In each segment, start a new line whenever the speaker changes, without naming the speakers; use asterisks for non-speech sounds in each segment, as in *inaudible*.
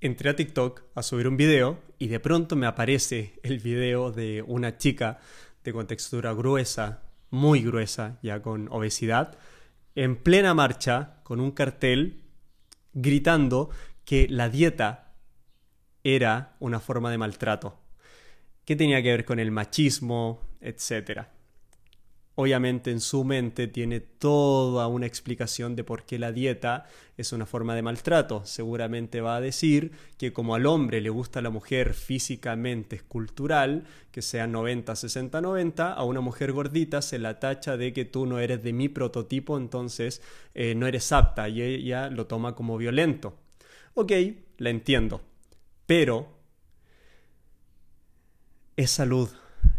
entré a TikTok a subir un video y de pronto me aparece el video de una chica de contextura gruesa, muy gruesa, ya con obesidad, en plena marcha con un cartel gritando que la dieta era una forma de maltrato. ¿Qué tenía que ver con el machismo, etcétera? Obviamente en su mente tiene toda una explicación de por qué la dieta es una forma de maltrato. Seguramente va a decir que como al hombre le gusta la mujer físicamente escultural, que sea 90, 60, 90, a una mujer gordita se la tacha de que tú no eres de mi prototipo, entonces eh, no eres apta y ella lo toma como violento. Ok, la entiendo, pero es salud,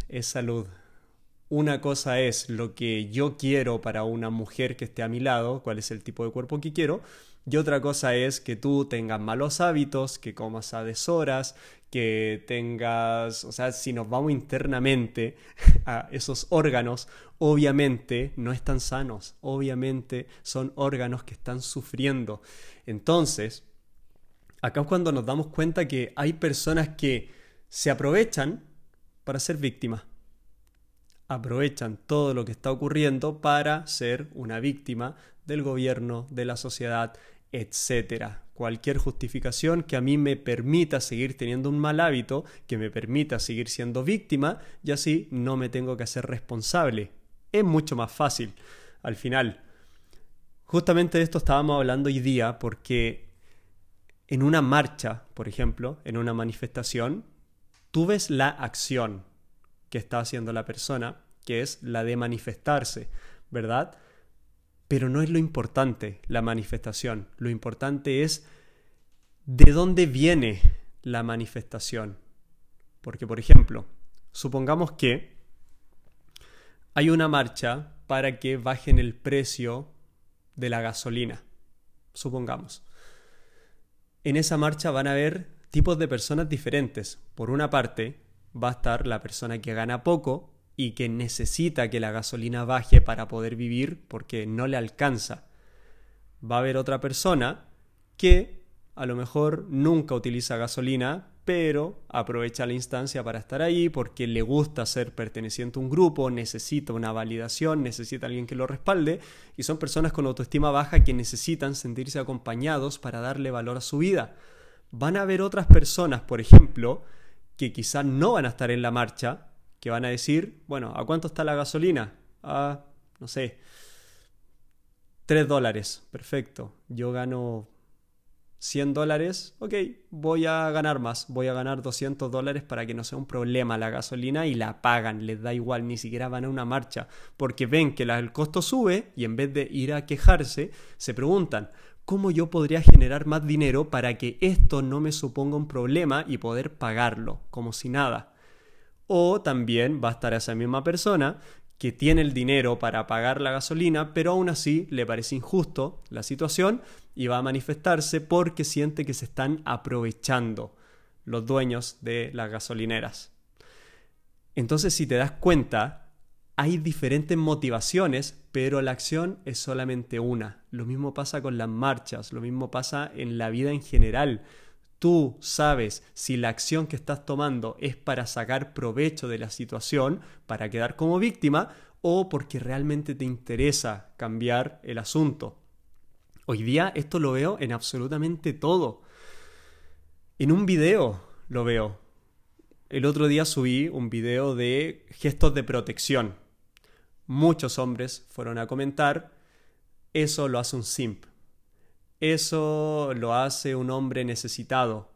es salud una cosa es lo que yo quiero para una mujer que esté a mi lado, cuál es el tipo de cuerpo que quiero, y otra cosa es que tú tengas malos hábitos, que comas a deshoras, que tengas, o sea, si nos vamos internamente *laughs* a esos órganos, obviamente no están sanos, obviamente son órganos que están sufriendo. Entonces, acá es cuando nos damos cuenta que hay personas que se aprovechan para ser víctimas aprovechan todo lo que está ocurriendo para ser una víctima del gobierno, de la sociedad, etc. Cualquier justificación que a mí me permita seguir teniendo un mal hábito, que me permita seguir siendo víctima, y así no me tengo que hacer responsable. Es mucho más fácil. Al final, justamente de esto estábamos hablando hoy día porque en una marcha, por ejemplo, en una manifestación, tú ves la acción, que está haciendo la persona, que es la de manifestarse, ¿verdad? Pero no es lo importante la manifestación, lo importante es de dónde viene la manifestación. Porque, por ejemplo, supongamos que hay una marcha para que bajen el precio de la gasolina. Supongamos. En esa marcha van a haber tipos de personas diferentes. Por una parte, va a estar la persona que gana poco y que necesita que la gasolina baje para poder vivir porque no le alcanza. Va a haber otra persona que a lo mejor nunca utiliza gasolina, pero aprovecha la instancia para estar ahí porque le gusta ser perteneciente a un grupo, necesita una validación, necesita alguien que lo respalde, y son personas con autoestima baja que necesitan sentirse acompañados para darle valor a su vida. Van a haber otras personas, por ejemplo, que quizás no van a estar en la marcha, que van a decir, bueno, ¿a cuánto está la gasolina? A, no sé, 3 dólares, perfecto. Yo gano 100 dólares, ok, voy a ganar más, voy a ganar 200 dólares para que no sea un problema la gasolina y la pagan, les da igual, ni siquiera van a una marcha, porque ven que el costo sube y en vez de ir a quejarse, se preguntan, cómo yo podría generar más dinero para que esto no me suponga un problema y poder pagarlo, como si nada. O también va a estar esa misma persona que tiene el dinero para pagar la gasolina, pero aún así le parece injusto la situación y va a manifestarse porque siente que se están aprovechando los dueños de las gasolineras. Entonces, si te das cuenta, hay diferentes motivaciones, pero la acción es solamente una. Lo mismo pasa con las marchas, lo mismo pasa en la vida en general. Tú sabes si la acción que estás tomando es para sacar provecho de la situación, para quedar como víctima, o porque realmente te interesa cambiar el asunto. Hoy día esto lo veo en absolutamente todo. En un video lo veo. El otro día subí un video de gestos de protección muchos hombres fueron a comentar, eso lo hace un simp, eso lo hace un hombre necesitado.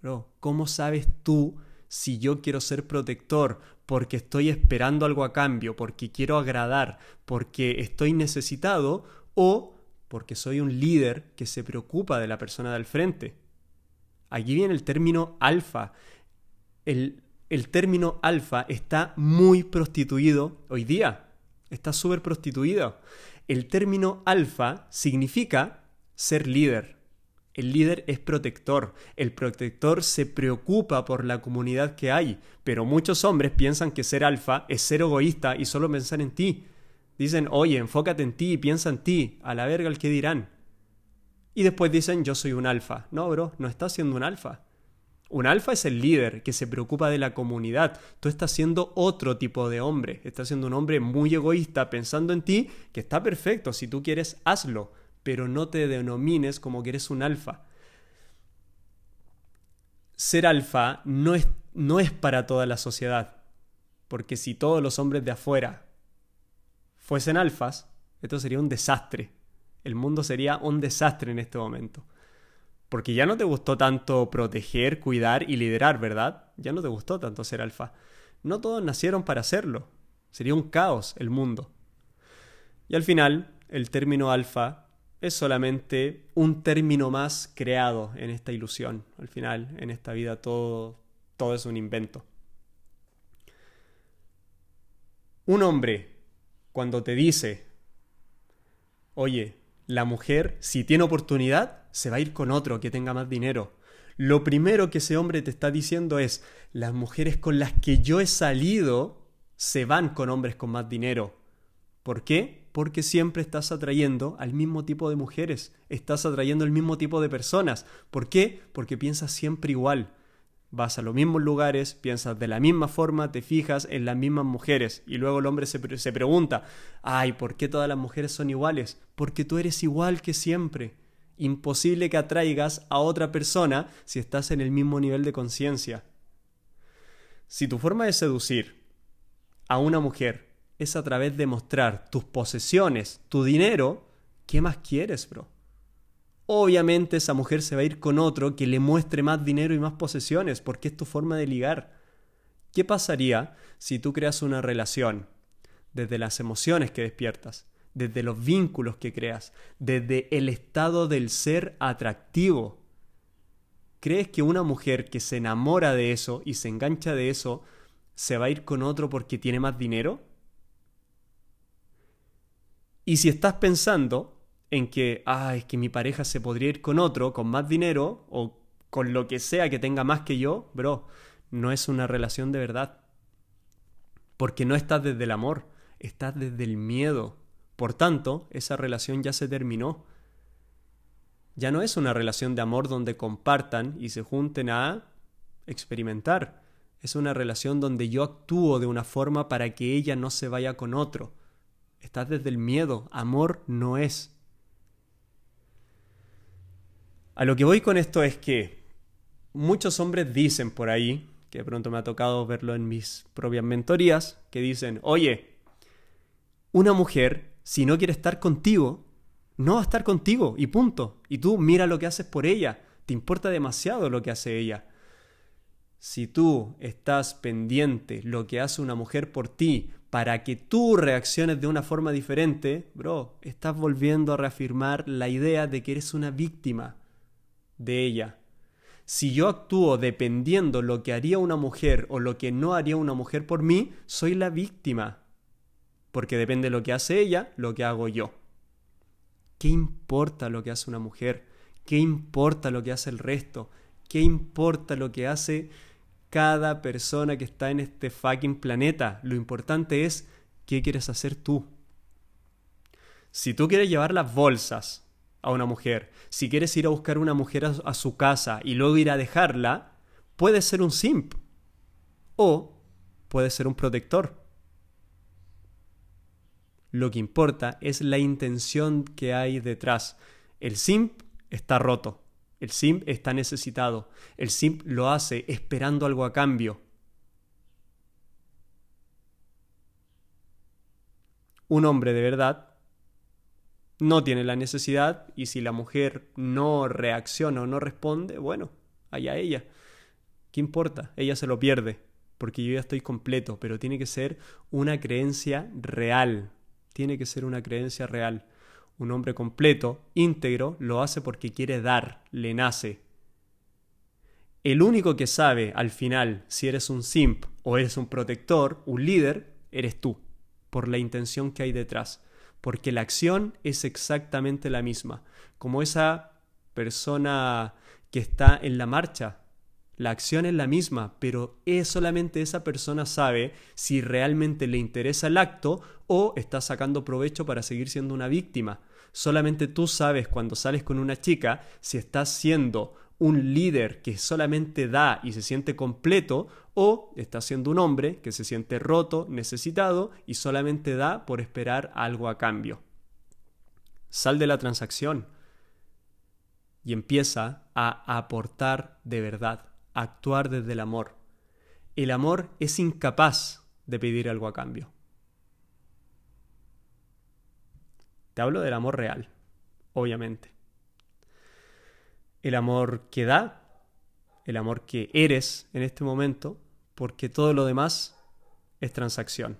Bro, ¿cómo sabes tú si yo quiero ser protector porque estoy esperando algo a cambio, porque quiero agradar, porque estoy necesitado o porque soy un líder que se preocupa de la persona del frente? Aquí viene el término alfa. El, el término alfa está muy prostituido hoy día está súper prostituido. El término alfa significa ser líder. El líder es protector. El protector se preocupa por la comunidad que hay. Pero muchos hombres piensan que ser alfa es ser egoísta y solo pensar en ti. Dicen, oye, enfócate en ti y piensa en ti. A la verga el que dirán. Y después dicen, yo soy un alfa. No, bro, no estás siendo un alfa. Un alfa es el líder que se preocupa de la comunidad. Tú estás siendo otro tipo de hombre. Estás siendo un hombre muy egoísta pensando en ti, que está perfecto. Si tú quieres, hazlo. Pero no te denomines como que eres un alfa. Ser alfa no es, no es para toda la sociedad. Porque si todos los hombres de afuera fuesen alfas, esto sería un desastre. El mundo sería un desastre en este momento. Porque ya no te gustó tanto proteger, cuidar y liderar, ¿verdad? Ya no te gustó tanto ser alfa. No todos nacieron para hacerlo. Sería un caos el mundo. Y al final, el término alfa es solamente un término más creado en esta ilusión. Al final, en esta vida, todo, todo es un invento. Un hombre, cuando te dice, oye, la mujer, si tiene oportunidad, se va a ir con otro que tenga más dinero. Lo primero que ese hombre te está diciendo es, las mujeres con las que yo he salido se van con hombres con más dinero. ¿Por qué? Porque siempre estás atrayendo al mismo tipo de mujeres, estás atrayendo al mismo tipo de personas. ¿Por qué? Porque piensas siempre igual vas a los mismos lugares, piensas de la misma forma, te fijas en las mismas mujeres y luego el hombre se, se, pregunta, ay, ¿por qué todas las mujeres son iguales? Porque tú eres igual que siempre. Imposible que atraigas a otra persona si estás en el mismo nivel de conciencia. Si tu forma de seducir a una mujer es a través de mostrar tus posesiones, tu dinero, ¿qué más quieres, bro? obviamente esa mujer se va a ir con otro que le muestre más dinero y más posesiones, porque es tu forma de ligar. ¿Qué pasaría si tú creas una relación desde las emociones que despiertas, desde los vínculos que creas, desde el estado del ser atractivo? ¿Crees que una mujer que se enamora de eso y se engancha de eso se va a ir con otro porque tiene más dinero? Y si estás pensando en que, ah, es que mi pareja se podría ir con otro, con más dinero, o con lo que sea que tenga más que yo, bro, no es una relación de verdad. Porque no estás desde el amor, estás desde el miedo. Por tanto, esa relación ya se terminó. Ya no es una relación de amor donde compartan y se junten a experimentar. Es una relación donde yo actúo de una forma para que ella no se vaya con otro. Estás desde el miedo. Amor no es. A lo que voy con esto es que muchos hombres dicen por ahí, que de pronto me ha tocado verlo en mis propias mentorías, que dicen, oye, una mujer, si no quiere estar contigo, no va a estar contigo y punto. Y tú mira lo que haces por ella, te importa demasiado lo que hace ella. Si tú estás pendiente lo que hace una mujer por ti para que tú reacciones de una forma diferente, bro, estás volviendo a reafirmar la idea de que eres una víctima de ella. Si yo actúo dependiendo lo que haría una mujer o lo que no haría una mujer por mí, soy la víctima. Porque depende de lo que hace ella, lo que hago yo. ¿Qué importa lo que hace una mujer? ¿Qué importa lo que hace el resto? ¿Qué importa lo que hace cada persona que está en este fucking planeta? Lo importante es qué quieres hacer tú. Si tú quieres llevar las bolsas a una mujer, si quieres ir a buscar una mujer a, su casa y luego ir a dejarla, puede ser un simp o puede ser un protector. Lo que importa es la intención que hay detrás. El simp está roto, el simp está necesitado, el simp lo hace esperando algo a cambio. Un hombre de verdad no tiene la necesidad y si la mujer no reacciona o no responde, bueno, allá ella. ¿Qué importa? Ella se lo pierde porque yo ya estoy completo, pero tiene que ser una creencia real. Tiene que ser una creencia real. Un hombre completo, íntegro, lo hace porque quiere dar, le nace. El único que sabe al final si eres un simp o eres un protector, un líder, eres tú, por la intención que hay detrás porque la acción es exactamente la misma, como esa persona que está en la marcha. La acción es la misma, pero es solamente esa persona sabe si realmente le interesa el acto o está sacando provecho para seguir siendo una víctima. Solamente tú sabes cuando sales con una chica si estás siendo un líder que solamente da y se siente completo o estás siendo un hombre que se siente roto, necesitado y solamente da por esperar algo a cambio. Sal de la transacción y empieza a aportar de verdad, actuar desde el amor. El amor es incapaz de pedir algo a cambio. Te hablo del amor real, obviamente. El amor que da, el amor que eres en este momento, porque todo lo demás es transacción.